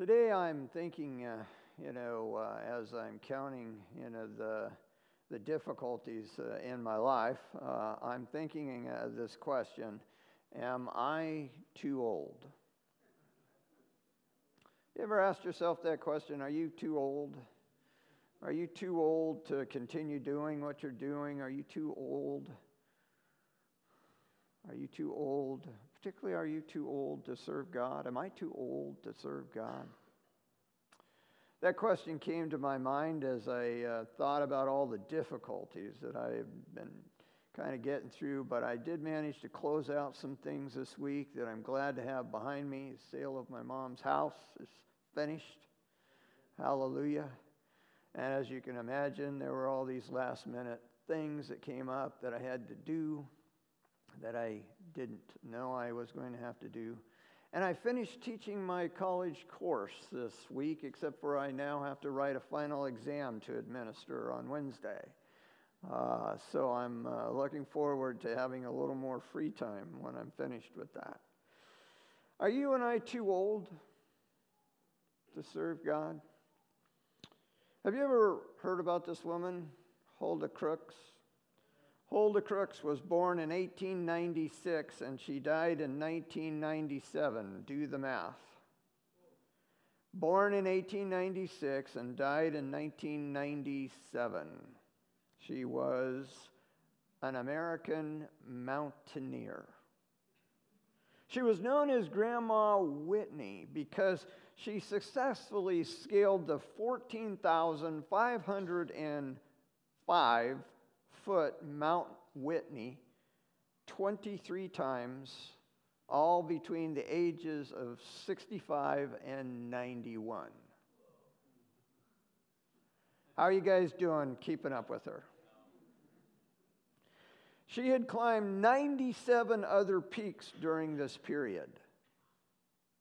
Today I'm thinking, uh, you know, uh, as I'm counting, you know, the, the difficulties uh, in my life, uh, I'm thinking uh, this question Am I too old? You ever asked yourself that question? Are you too old? Are you too old to continue doing what you're doing? Are you too old? Are you too old Particularly, are you too old to serve God? Am I too old to serve God? That question came to my mind as I uh, thought about all the difficulties that I've been kind of getting through, but I did manage to close out some things this week that I'm glad to have behind me. The sale of my mom's house is finished. Hallelujah. And as you can imagine, there were all these last minute things that came up that I had to do that I didn't know I was going to have to do. And I finished teaching my college course this week, except for I now have to write a final exam to administer on Wednesday. Uh, so I'm uh, looking forward to having a little more free time when I'm finished with that. Are you and I too old to serve God? Have you ever heard about this woman, Hulda Crooks? Hulda Crooks was born in 1896 and she died in 1997. Do the math. Born in 1896 and died in 1997. She was an American mountaineer. She was known as Grandma Whitney because she successfully scaled the 14,505 foot Mount Whitney 23 times, all between the ages of 65 and 91. How are you guys doing keeping up with her? She had climbed 97 other peaks during this period.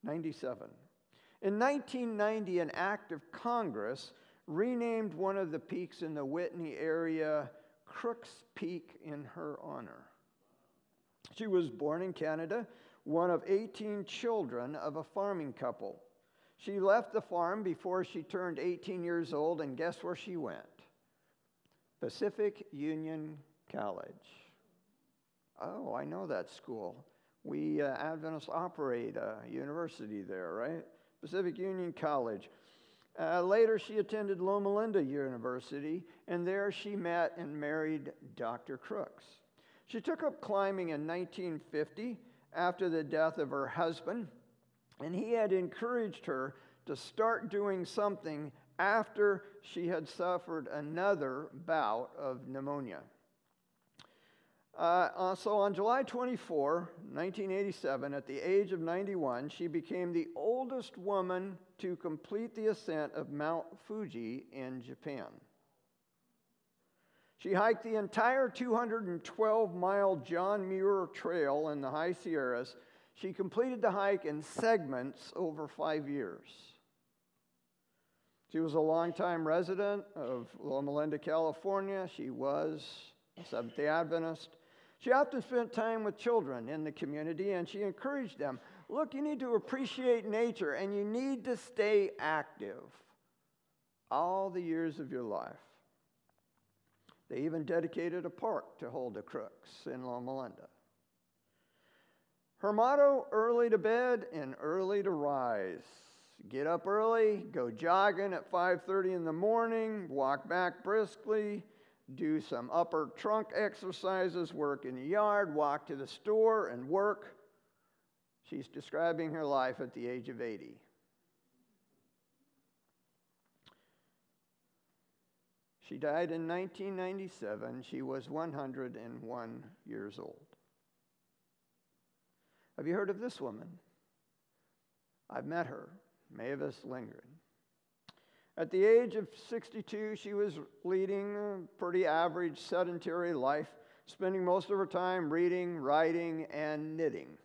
97. In 1990, an act of Congress renamed one of the peaks in the Whitney area Crooks Peak in her honor. She was born in Canada, one of 18 children of a farming couple. She left the farm before she turned 18 years old, and guess where she went? Pacific Union College. Oh, I know that school. We uh, Adventists operate a university there, right? Pacific Union College. Uh, later, she attended Loma Linda University, and there she met and married Dr. Crooks. She took up climbing in 1950 after the death of her husband, and he had encouraged her to start doing something after she had suffered another bout of pneumonia. Uh, uh, so on July 24, 1987, at the age of 91, she became the oldest woman to complete the ascent of Mount Fuji in Japan. She hiked the entire 212 mile John Muir Trail in the High Sierras. She completed the hike in segments over five years. She was a longtime resident of Loma Linda, California. She was a Seventh day Adventist. She often spent time with children in the community and she encouraged them look, you need to appreciate nature and you need to stay active all the years of your life. They even dedicated a park to Hulda Crooks in Loma Linda. Her motto early to bed and early to rise. Get up early, go jogging at 5:30 in the morning, walk back briskly, do some upper trunk exercises, work in the yard, walk to the store, and work. She's describing her life at the age of 80. She died in 1997. She was 101 years old. Have you heard of this woman? I've met her, Mavis Lindgren. At the age of 62, she was leading a pretty average sedentary life, spending most of her time reading, writing, and knitting.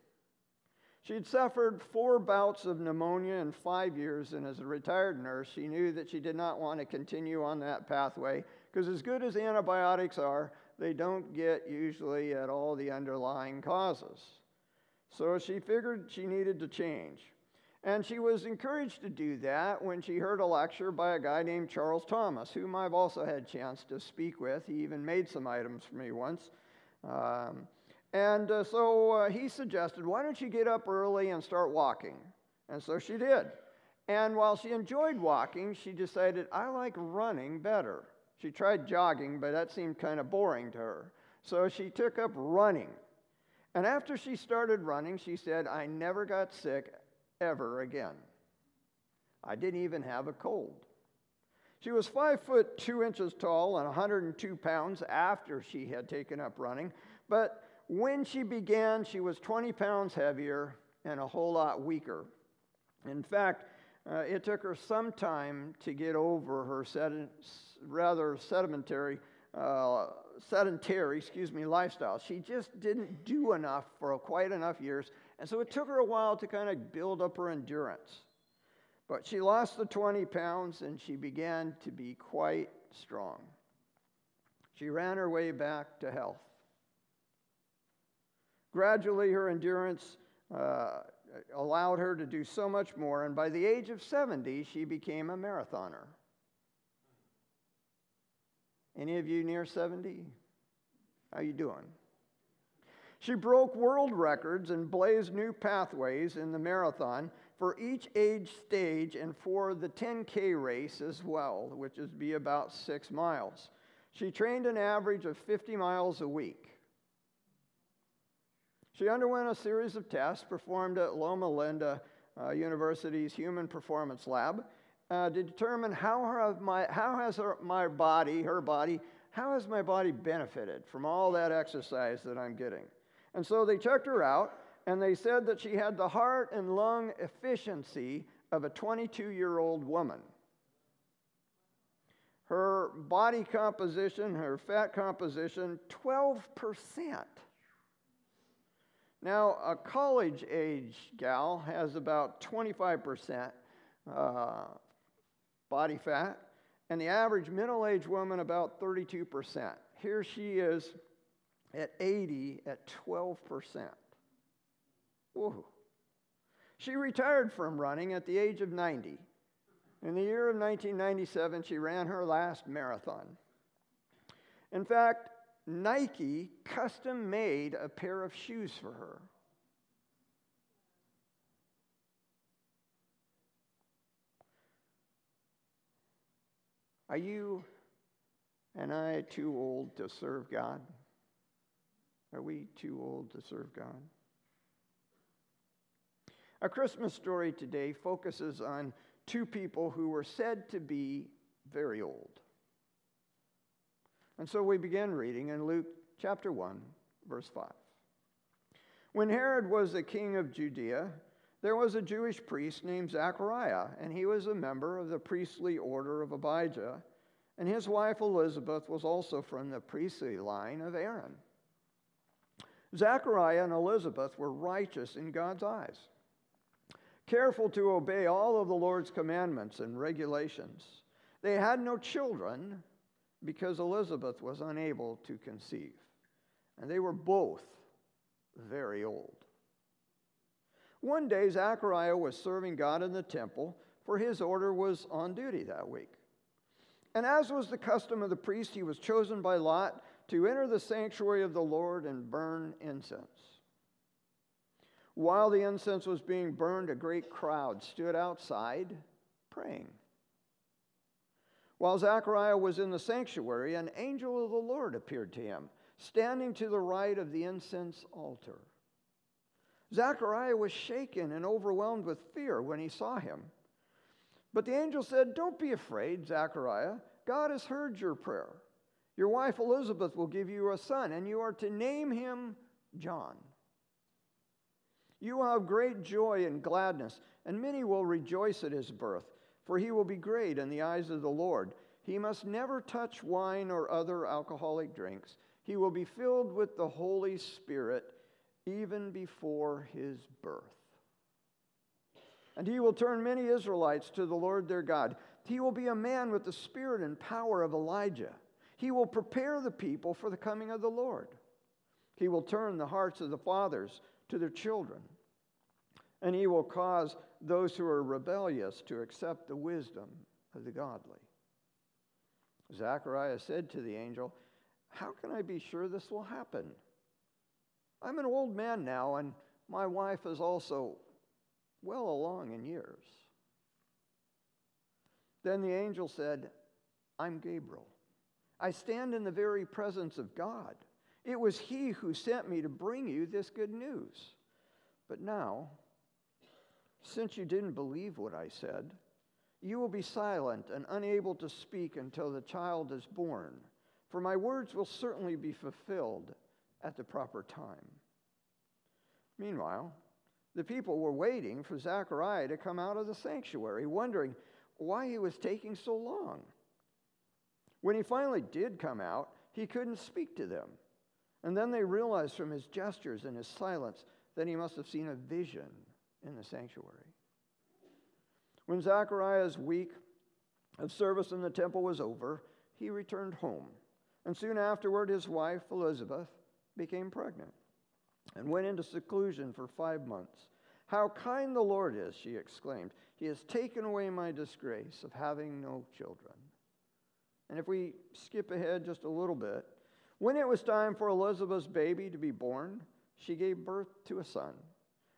She had suffered four bouts of pneumonia in five years, and as a retired nurse, she knew that she did not want to continue on that pathway because, as good as antibiotics are, they don't get usually at all the underlying causes. So she figured she needed to change. And she was encouraged to do that when she heard a lecture by a guy named Charles Thomas, whom I've also had a chance to speak with. He even made some items for me once. Um, and uh, so uh, he suggested, why don't you get up early and start walking? And so she did. And while she enjoyed walking, she decided, I like running better. She tried jogging, but that seemed kind of boring to her. So she took up running. And after she started running, she said, I never got sick ever again. I didn't even have a cold. She was five foot two inches tall and 102 pounds after she had taken up running. But when she began, she was 20 pounds heavier and a whole lot weaker. In fact, uh, it took her some time to get over her sed- rather sedimentary, uh, sedentary, excuse me, lifestyle. She just didn't do enough for quite enough years, and so it took her a while to kind of build up her endurance. But she lost the 20 pounds and she began to be quite strong. She ran her way back to health. Gradually, her endurance uh, allowed her to do so much more, and by the age of 70, she became a marathoner. Any of you near 70? How you doing? She broke world records and blazed new pathways in the marathon for each age stage and for the 10K race as well, which is be about six miles. She trained an average of 50 miles a week. She underwent a series of tests performed at Loma Linda uh, University's Human Performance Lab uh, to determine how, her, my, how has her, my body, her body, how has my body benefited from all that exercise that I'm getting? And so they checked her out and they said that she had the heart and lung efficiency of a 22 year old woman. Her body composition, her fat composition, 12%. Now, a college age gal has about 25% uh, body fat, and the average middle aged woman about 32%. Here she is at 80 at 12%. Whoa. She retired from running at the age of 90. In the year of 1997, she ran her last marathon. In fact, Nike custom made a pair of shoes for her. Are you and I too old to serve God? Are we too old to serve God? Our Christmas story today focuses on two people who were said to be very old. And so we begin reading in Luke chapter 1, verse 5. When Herod was the king of Judea, there was a Jewish priest named Zachariah, and he was a member of the priestly order of Abijah, and his wife Elizabeth was also from the priestly line of Aaron. Zachariah and Elizabeth were righteous in God's eyes, careful to obey all of the Lord's commandments and regulations. They had no children because Elizabeth was unable to conceive. And they were both very old. One day, Zachariah was serving God in the temple, for his order was on duty that week. And as was the custom of the priest, he was chosen by Lot to enter the sanctuary of the Lord and burn incense. While the incense was being burned, a great crowd stood outside praying. While Zechariah was in the sanctuary, an angel of the Lord appeared to him, standing to the right of the incense altar. Zechariah was shaken and overwhelmed with fear when he saw him. But the angel said, Don't be afraid, Zechariah. God has heard your prayer. Your wife Elizabeth will give you a son, and you are to name him John. You will have great joy and gladness, and many will rejoice at his birth for he will be great in the eyes of the Lord. He must never touch wine or other alcoholic drinks. He will be filled with the Holy Spirit even before his birth. And he will turn many Israelites to the Lord their God. He will be a man with the spirit and power of Elijah. He will prepare the people for the coming of the Lord. He will turn the hearts of the fathers to their children and he will cause those who are rebellious to accept the wisdom of the godly. Zachariah said to the angel, How can I be sure this will happen? I'm an old man now, and my wife is also well along in years. Then the angel said, I'm Gabriel. I stand in the very presence of God. It was he who sent me to bring you this good news. But now, since you didn't believe what I said, you will be silent and unable to speak until the child is born, for my words will certainly be fulfilled at the proper time. Meanwhile, the people were waiting for Zechariah to come out of the sanctuary, wondering why he was taking so long. When he finally did come out, he couldn't speak to them. And then they realized from his gestures and his silence that he must have seen a vision in the sanctuary. When Zachariah's week of service in the temple was over, he returned home. And soon afterward, his wife, Elizabeth, became pregnant and went into seclusion for five months. How kind the Lord is, she exclaimed. He has taken away my disgrace of having no children. And if we skip ahead just a little bit, when it was time for Elizabeth's baby to be born, she gave birth to a son.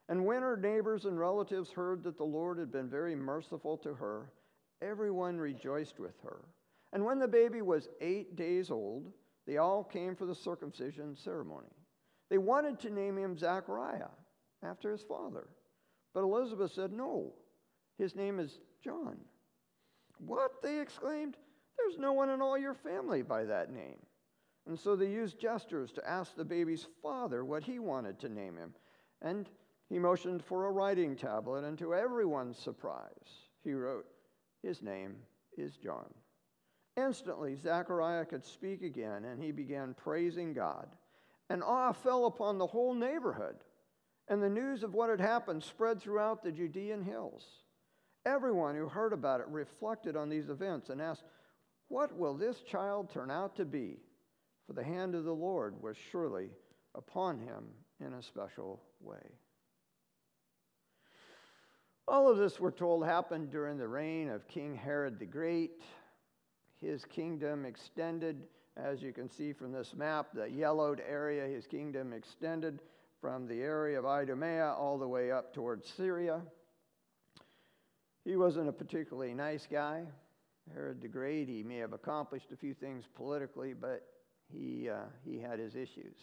And when her neighbors and relatives heard that the Lord had been very merciful to her, everyone rejoiced with her. And when the baby was eight days old, they all came for the circumcision ceremony. They wanted to name him Zachariah after his father. But Elizabeth said, No, his name is John. What? They exclaimed. There's no one in all your family by that name. And so they used gestures to ask the baby's father what he wanted to name him. And he motioned for a writing tablet, and to everyone's surprise, he wrote, His name is John. Instantly, Zechariah could speak again, and he began praising God. And awe fell upon the whole neighborhood, and the news of what had happened spread throughout the Judean hills. Everyone who heard about it reflected on these events and asked, What will this child turn out to be? For the hand of the Lord was surely upon him in a special way. All of this, we're told, happened during the reign of King Herod the Great. His kingdom extended, as you can see from this map, the yellowed area, his kingdom extended from the area of Idumea all the way up towards Syria. He wasn't a particularly nice guy. Herod the Great, he may have accomplished a few things politically, but he, uh, he had his issues.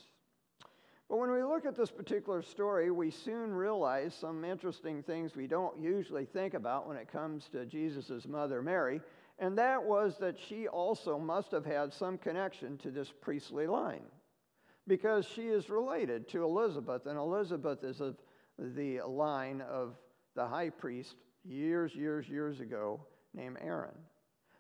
But when we look at this particular story, we soon realize some interesting things we don't usually think about when it comes to Jesus' mother, Mary, and that was that she also must have had some connection to this priestly line because she is related to Elizabeth, and Elizabeth is of the line of the high priest years, years, years ago named Aaron.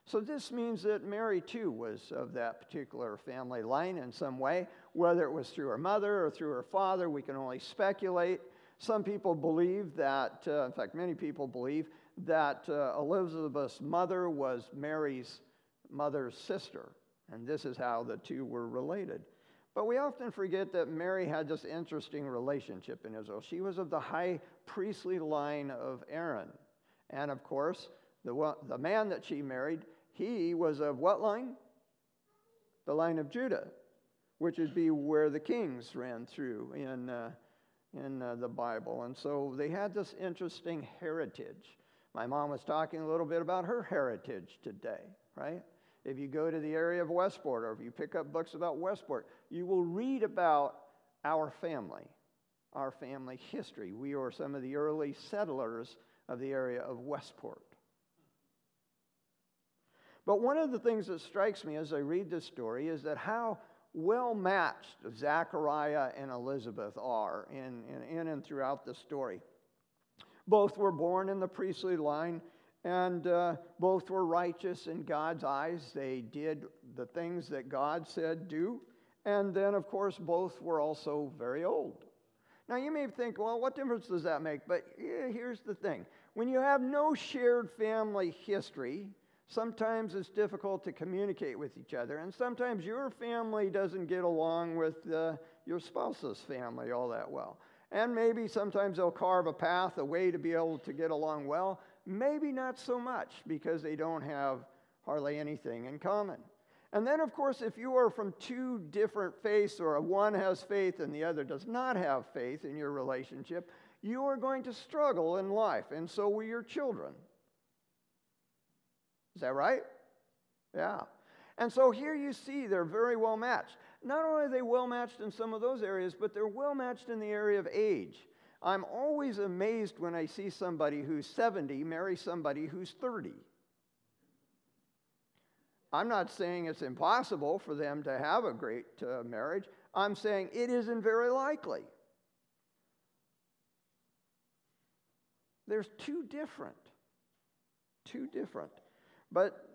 So this means that Mary too was of that particular family line in some way, whether it was through her mother or through her father, we can only speculate. Some people believe that, uh, in fact, many people believe that uh, Elizabeth's mother was Mary's mother's sister, and this is how the two were related. But we often forget that Mary had this interesting relationship in Israel. She was of the high priestly line of Aaron. And of course, the, the man that she married, he was of what line? The line of Judah, which would be where the kings ran through in, uh, in uh, the Bible. And so they had this interesting heritage. My mom was talking a little bit about her heritage today, right? If you go to the area of Westport or if you pick up books about Westport, you will read about our family, our family history. We are some of the early settlers of the area of Westport. But one of the things that strikes me as I read this story is that how well matched Zachariah and Elizabeth are in, in, in and throughout the story. Both were born in the priestly line, and uh, both were righteous in God's eyes. They did the things that God said do. And then, of course, both were also very old. Now, you may think, well, what difference does that make? But yeah, here's the thing when you have no shared family history, sometimes it's difficult to communicate with each other. And sometimes your family doesn't get along with uh, your spouse's family all that well. And maybe sometimes they'll carve a path, a way to be able to get along well. Maybe not so much because they don't have hardly anything in common. And then, of course, if you are from two different faiths, or one has faith and the other does not have faith in your relationship, you are going to struggle in life, and so will your children. Is that right? Yeah. And so here you see they're very well matched. Not only are they well matched in some of those areas, but they're well matched in the area of age. I'm always amazed when I see somebody who's 70 marry somebody who's 30. I'm not saying it's impossible for them to have a great uh, marriage. I'm saying it isn't very likely. There's two different. Two different. But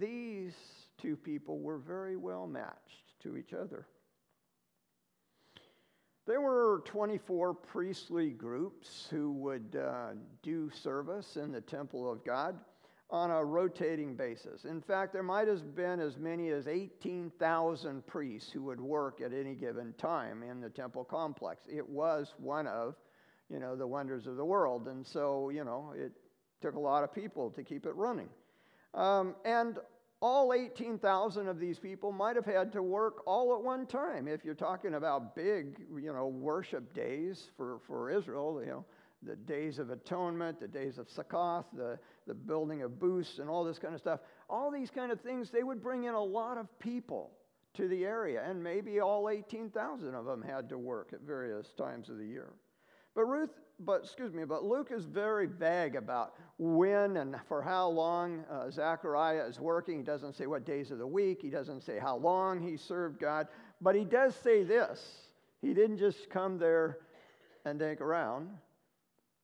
these two people were very well matched to each other. There were 24 priestly groups who would uh, do service in the temple of God on a rotating basis. In fact, there might have been as many as 18,000 priests who would work at any given time in the temple complex. It was one of, you know, the wonders of the world, and so, you know, it took a lot of people to keep it running. Um, and all 18,000 of these people might have had to work all at one time. If you're talking about big, you know, worship days for, for Israel, you know, the days of atonement, the days of Sukkot, the, the building of booths, and all this kind of stuff. All these kind of things, they would bring in a lot of people to the area, and maybe all 18,000 of them had to work at various times of the year. But Ruth, but excuse me, but Luke is very vague about when and for how long uh, Zechariah is working. He doesn't say what days of the week. He doesn't say how long he served God. But he does say this. He didn't just come there and take around.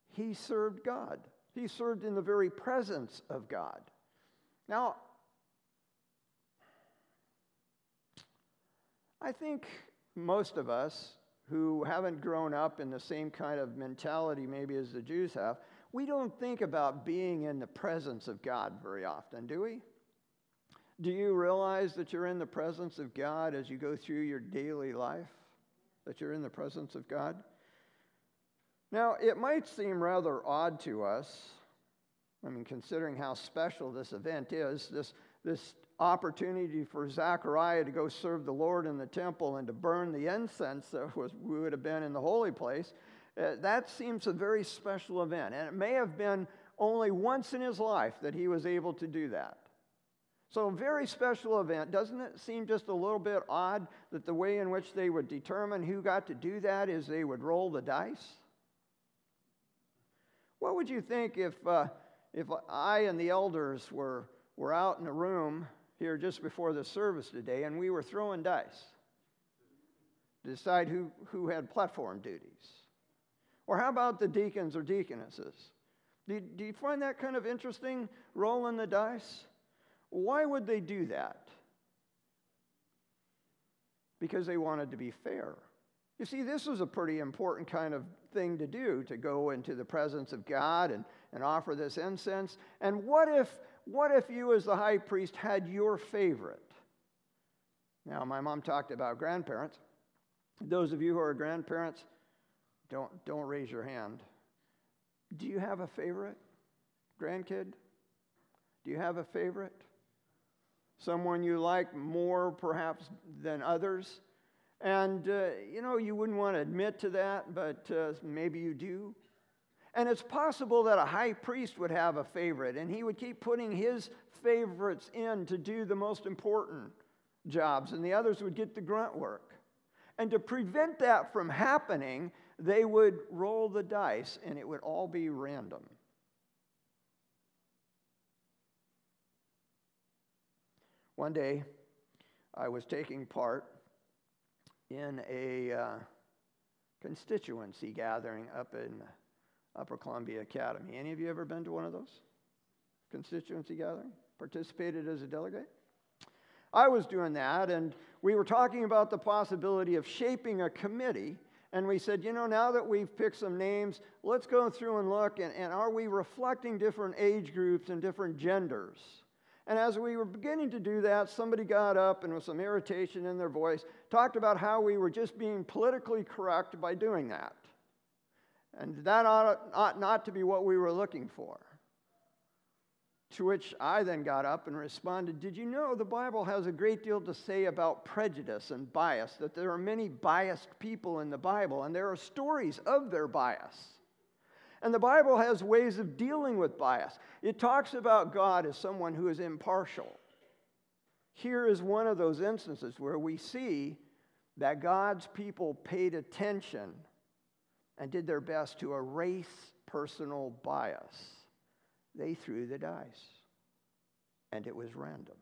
He served God. He served in the very presence of God. Now, I think most of us who haven't grown up in the same kind of mentality maybe as the Jews have, we don't think about being in the presence of God very often, do we? Do you realize that you're in the presence of God as you go through your daily life? That you're in the presence of God? Now, it might seem rather odd to us, I mean, considering how special this event is, this, this opportunity for Zechariah to go serve the Lord in the temple and to burn the incense that was, would have been in the holy place, uh, that seems a very special event. And it may have been only once in his life that he was able to do that. So, a very special event. Doesn't it seem just a little bit odd that the way in which they would determine who got to do that is they would roll the dice? What would you think if, uh, if I and the elders were, were out in a room here just before the service today, and we were throwing dice to decide who, who had platform duties. Or how about the deacons or deaconesses? Do you, do you find that kind of interesting, rolling the dice? Why would they do that? Because they wanted to be fair. You see, this was a pretty important kind of thing to do to go into the presence of God and, and offer this incense. And what if what if you, as the high priest, had your favorite? Now, my mom talked about grandparents. Those of you who are grandparents, don't, don't raise your hand. Do you have a favorite grandkid? Do you have a favorite? Someone you like more, perhaps, than others? And, uh, you know, you wouldn't want to admit to that, but uh, maybe you do. And it's possible that a high priest would have a favorite, and he would keep putting his favorites in to do the most important jobs, and the others would get the grunt work. And to prevent that from happening, they would roll the dice, and it would all be random. One day, I was taking part in a uh, constituency gathering up in Upper Columbia Academy. Any of you ever been to one of those constituency gathering? Participated as a delegate? I was doing that, and we were talking about the possibility of shaping a committee. And we said, you know, now that we've picked some names, let's go through and look, and, and are we reflecting different age groups and different genders? And as we were beginning to do that, somebody got up and with some irritation in their voice talked about how we were just being politically correct by doing that. And that ought, ought not to be what we were looking for. To which I then got up and responded Did you know the Bible has a great deal to say about prejudice and bias? That there are many biased people in the Bible, and there are stories of their bias. And the Bible has ways of dealing with bias. It talks about God as someone who is impartial. Here is one of those instances where we see that God's people paid attention and did their best to erase personal bias. They threw the dice, and it was random.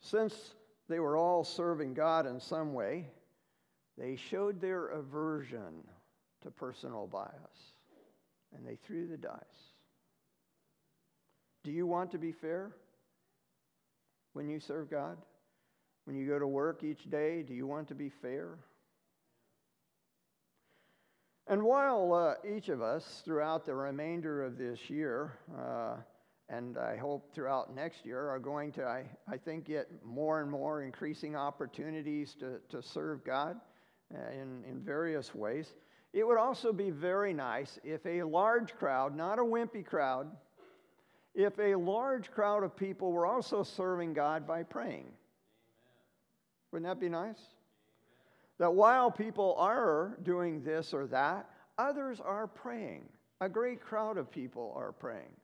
Since they were all serving God in some way, they showed their aversion to personal bias, and they threw the dice. Do you want to be fair when you serve God? When you go to work each day, do you want to be fair? And while uh, each of us throughout the remainder of this year, uh, and I hope throughout next year, are going to, I, I think, get more and more increasing opportunities to, to serve God uh, in, in various ways, it would also be very nice if a large crowd, not a wimpy crowd, if a large crowd of people were also serving God by praying. Wouldn't that be nice? That while people are doing this or that, others are praying. A great crowd of people are praying.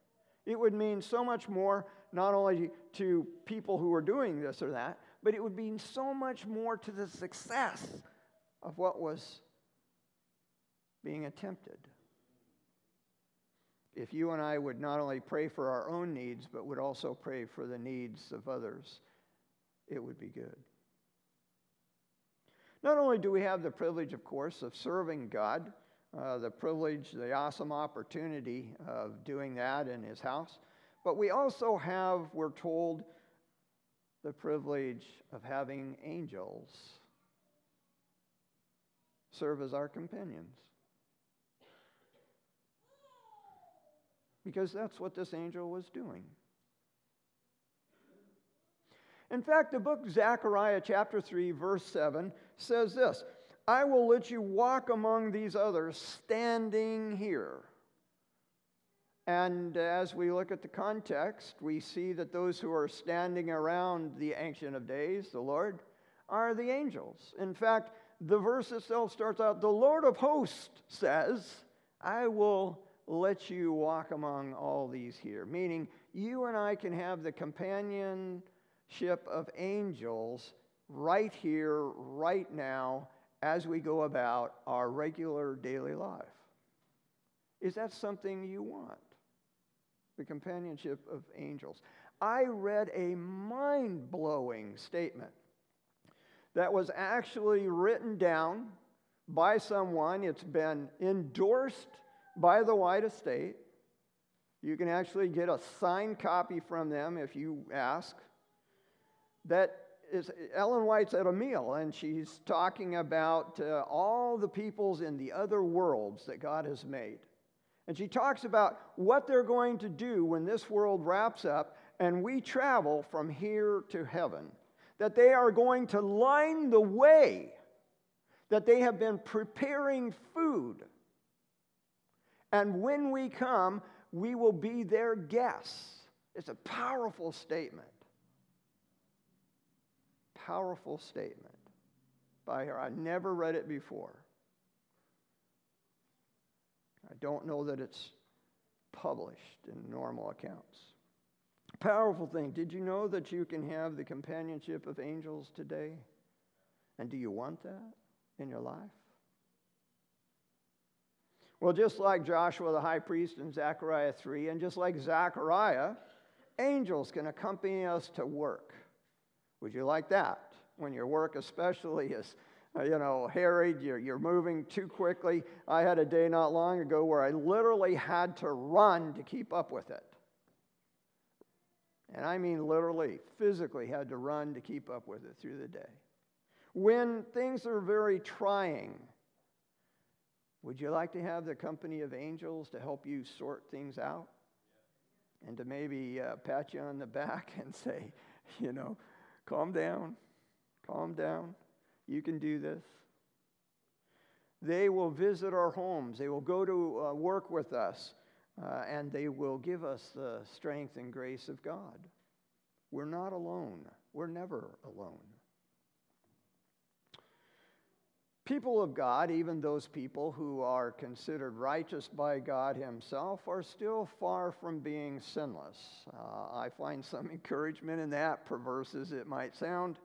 It would mean so much more, not only to people who are doing this or that, but it would mean so much more to the success of what was being attempted. If you and I would not only pray for our own needs, but would also pray for the needs of others, it would be good. Not only do we have the privilege, of course, of serving God, uh, the privilege, the awesome opportunity of doing that in His house, but we also have, we're told, the privilege of having angels serve as our companions. Because that's what this angel was doing. In fact, the book Zechariah, chapter 3, verse 7, says this I will let you walk among these others standing here. And as we look at the context, we see that those who are standing around the Ancient of Days, the Lord, are the angels. In fact, the verse itself starts out The Lord of hosts says, I will let you walk among all these here. Meaning, you and I can have the companionship of angels right here, right now, as we go about our regular daily life. Is that something you want? The companionship of angels. I read a mind blowing statement that was actually written down by someone. It's been endorsed by the White Estate. You can actually get a signed copy from them if you ask. That is Ellen White's at a meal and she's talking about uh, all the peoples in the other worlds that God has made. And she talks about what they're going to do when this world wraps up and we travel from here to heaven that they are going to line the way, that they have been preparing food. And when we come, we will be their guests. It's a powerful statement. Powerful statement by her. I never read it before. I don't know that it's published in normal accounts. Powerful thing. Did you know that you can have the companionship of angels today? And do you want that in your life? Well, just like Joshua the high priest in Zechariah 3, and just like Zechariah, angels can accompany us to work. Would you like that? When your work, especially, is uh, you know, harried, you're, you're moving too quickly. I had a day not long ago where I literally had to run to keep up with it and I mean literally, physically had to run to keep up with it through the day. When things are very trying, would you like to have the company of angels to help you sort things out? And to maybe uh, pat you on the back and say, you know, calm down, calm down. You can do this. They will visit our homes. They will go to uh, work with us. Uh, and they will give us the strength and grace of God. We're not alone. We're never alone. People of God, even those people who are considered righteous by God Himself, are still far from being sinless. Uh, I find some encouragement in that, perverse as it might sound.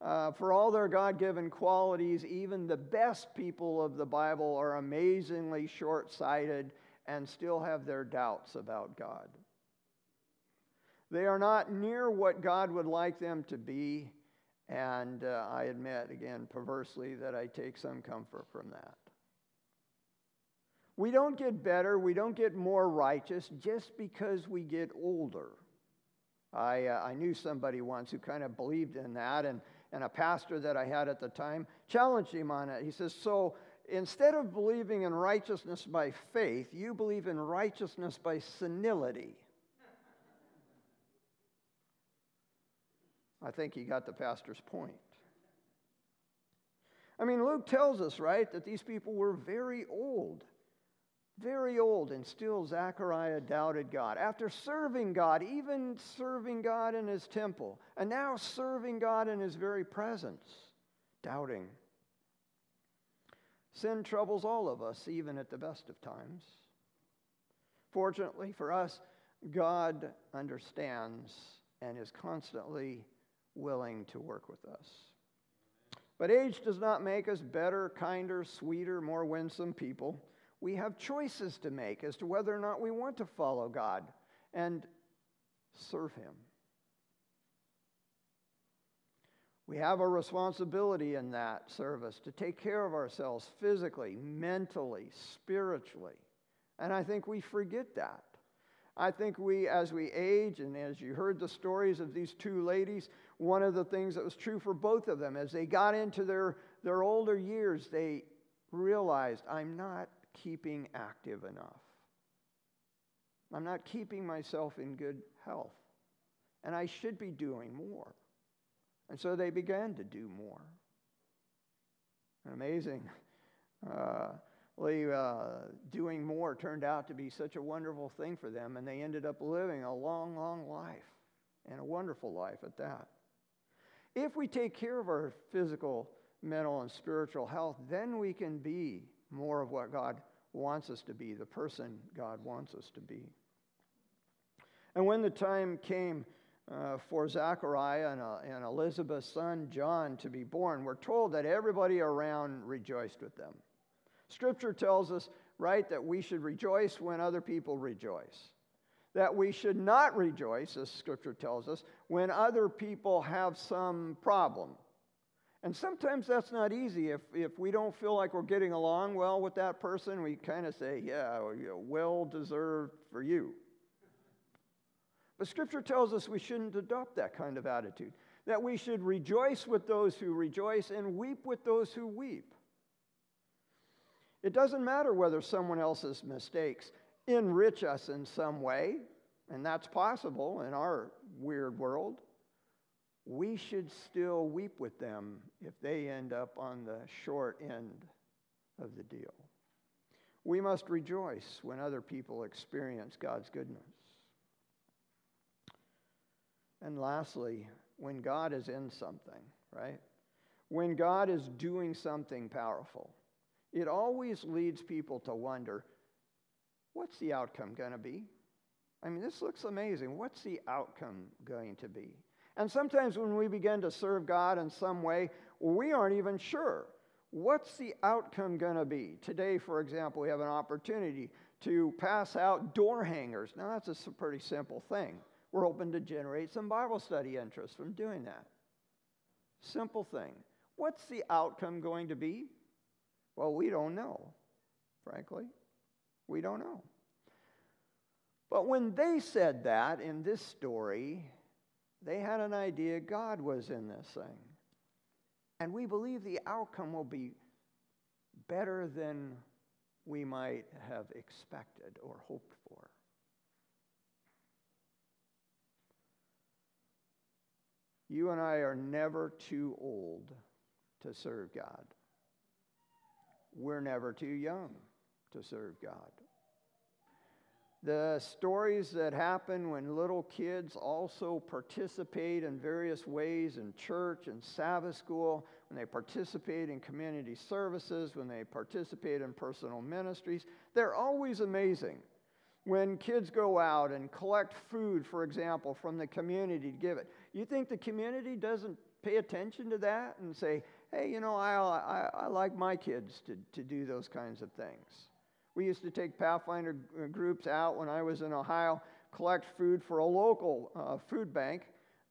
Uh, for all their God given qualities, even the best people of the Bible are amazingly short sighted and still have their doubts about God. They are not near what God would like them to be, and uh, I admit, again, perversely, that I take some comfort from that. We don't get better, we don't get more righteous just because we get older. I, uh, I knew somebody once who kind of believed in that, and, and a pastor that I had at the time challenged him on it. He says, So instead of believing in righteousness by faith, you believe in righteousness by senility. I think he got the pastor's point. I mean, Luke tells us, right, that these people were very old. Very old, and still Zechariah doubted God. After serving God, even serving God in his temple, and now serving God in his very presence, doubting. Sin troubles all of us, even at the best of times. Fortunately for us, God understands and is constantly willing to work with us. But age does not make us better, kinder, sweeter, more winsome people. We have choices to make as to whether or not we want to follow God and serve Him. We have a responsibility in that service to take care of ourselves physically, mentally, spiritually. And I think we forget that. I think we, as we age, and as you heard the stories of these two ladies, one of the things that was true for both of them, as they got into their, their older years, they realized, I'm not keeping active enough. I'm not keeping myself in good health. And I should be doing more. And so they began to do more. Amazing. Uh, uh, doing more turned out to be such a wonderful thing for them, and they ended up living a long, long life, and a wonderful life at that. If we take care of our physical, mental, and spiritual health, then we can be more of what God wants us to be, the person God wants us to be. And when the time came uh, for Zachariah and, uh, and Elizabeth's son John to be born, we're told that everybody around rejoiced with them. Scripture tells us, right, that we should rejoice when other people rejoice. That we should not rejoice, as Scripture tells us, when other people have some problem. And sometimes that's not easy. If, if we don't feel like we're getting along well with that person, we kind of say, yeah, well deserved for you. But Scripture tells us we shouldn't adopt that kind of attitude, that we should rejoice with those who rejoice and weep with those who weep. It doesn't matter whether someone else's mistakes enrich us in some way, and that's possible in our weird world. We should still weep with them if they end up on the short end of the deal. We must rejoice when other people experience God's goodness. And lastly, when God is in something, right? When God is doing something powerful, it always leads people to wonder what's the outcome going to be? I mean, this looks amazing. What's the outcome going to be? And sometimes when we begin to serve God in some way, we aren't even sure. What's the outcome going to be? Today, for example, we have an opportunity to pass out door hangers. Now, that's a pretty simple thing. We're hoping to generate some Bible study interest from doing that. Simple thing. What's the outcome going to be? Well, we don't know, frankly. We don't know. But when they said that in this story, they had an idea God was in this thing. And we believe the outcome will be better than we might have expected or hoped for. You and I are never too old to serve God. We're never too young to serve God. The stories that happen when little kids also participate in various ways in church and Sabbath school, when they participate in community services, when they participate in personal ministries, they're always amazing. When kids go out and collect food, for example, from the community to give it, you think the community doesn't pay attention to that and say, hey, you know, I, I, I like my kids to, to do those kinds of things? We used to take Pathfinder uh, groups out when I was in Ohio, collect food for a local uh, food bank.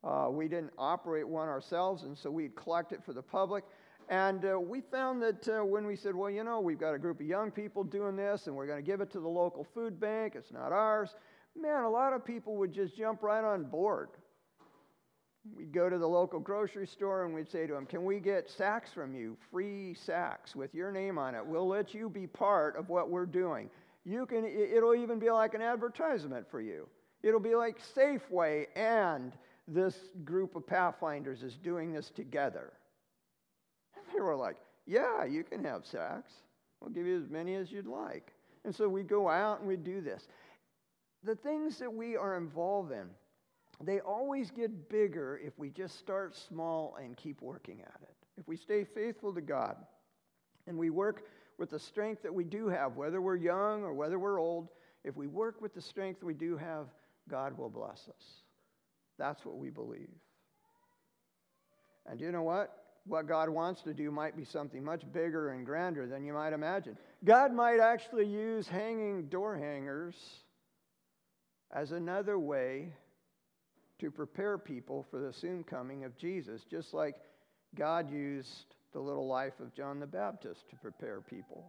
Uh, we didn't operate one ourselves, and so we'd collect it for the public. And uh, we found that uh, when we said, well, you know, we've got a group of young people doing this, and we're going to give it to the local food bank, it's not ours, man, a lot of people would just jump right on board. We'd go to the local grocery store and we'd say to them, Can we get sacks from you? Free sacks with your name on it. We'll let you be part of what we're doing. You can, it'll even be like an advertisement for you. It'll be like Safeway and this group of Pathfinders is doing this together. And they were like, Yeah, you can have sacks. We'll give you as many as you'd like. And so we go out and we do this. The things that we are involved in, they always get bigger if we just start small and keep working at it. If we stay faithful to God and we work with the strength that we do have, whether we're young or whether we're old, if we work with the strength we do have, God will bless us. That's what we believe. And you know what? What God wants to do might be something much bigger and grander than you might imagine. God might actually use hanging door hangers as another way to prepare people for the soon coming of Jesus, just like God used the little life of John the Baptist to prepare people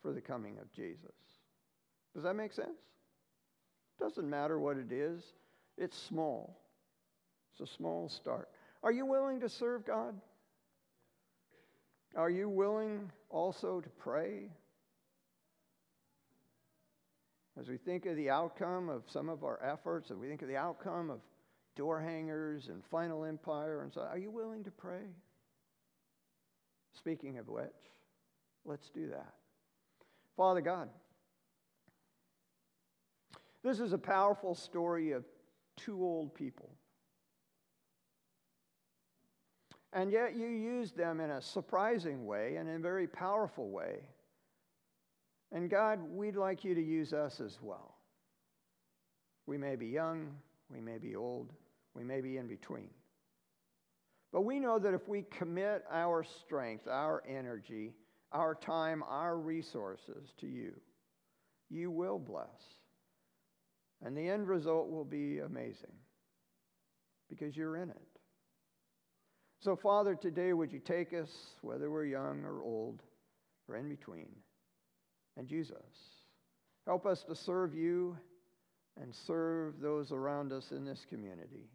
for the coming of Jesus. Does that make sense? Doesn't matter what it is, it's small. It's a small start. Are you willing to serve God? Are you willing also to pray? As we think of the outcome of some of our efforts, as we think of the outcome of door hangers and final empire. And so are you willing to pray? Speaking of which let's do that. Father god this is a powerful story of two old people. And yet you used them in a surprising way and in a very powerful way. And god we'd like you to use us as well. We may be young we may be old we may be in between. But we know that if we commit our strength, our energy, our time, our resources to you, you will bless. And the end result will be amazing because you're in it. So, Father, today would you take us, whether we're young or old or in between, and use us. Help us to serve you and serve those around us in this community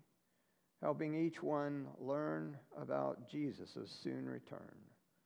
helping each one learn about Jesus' soon return.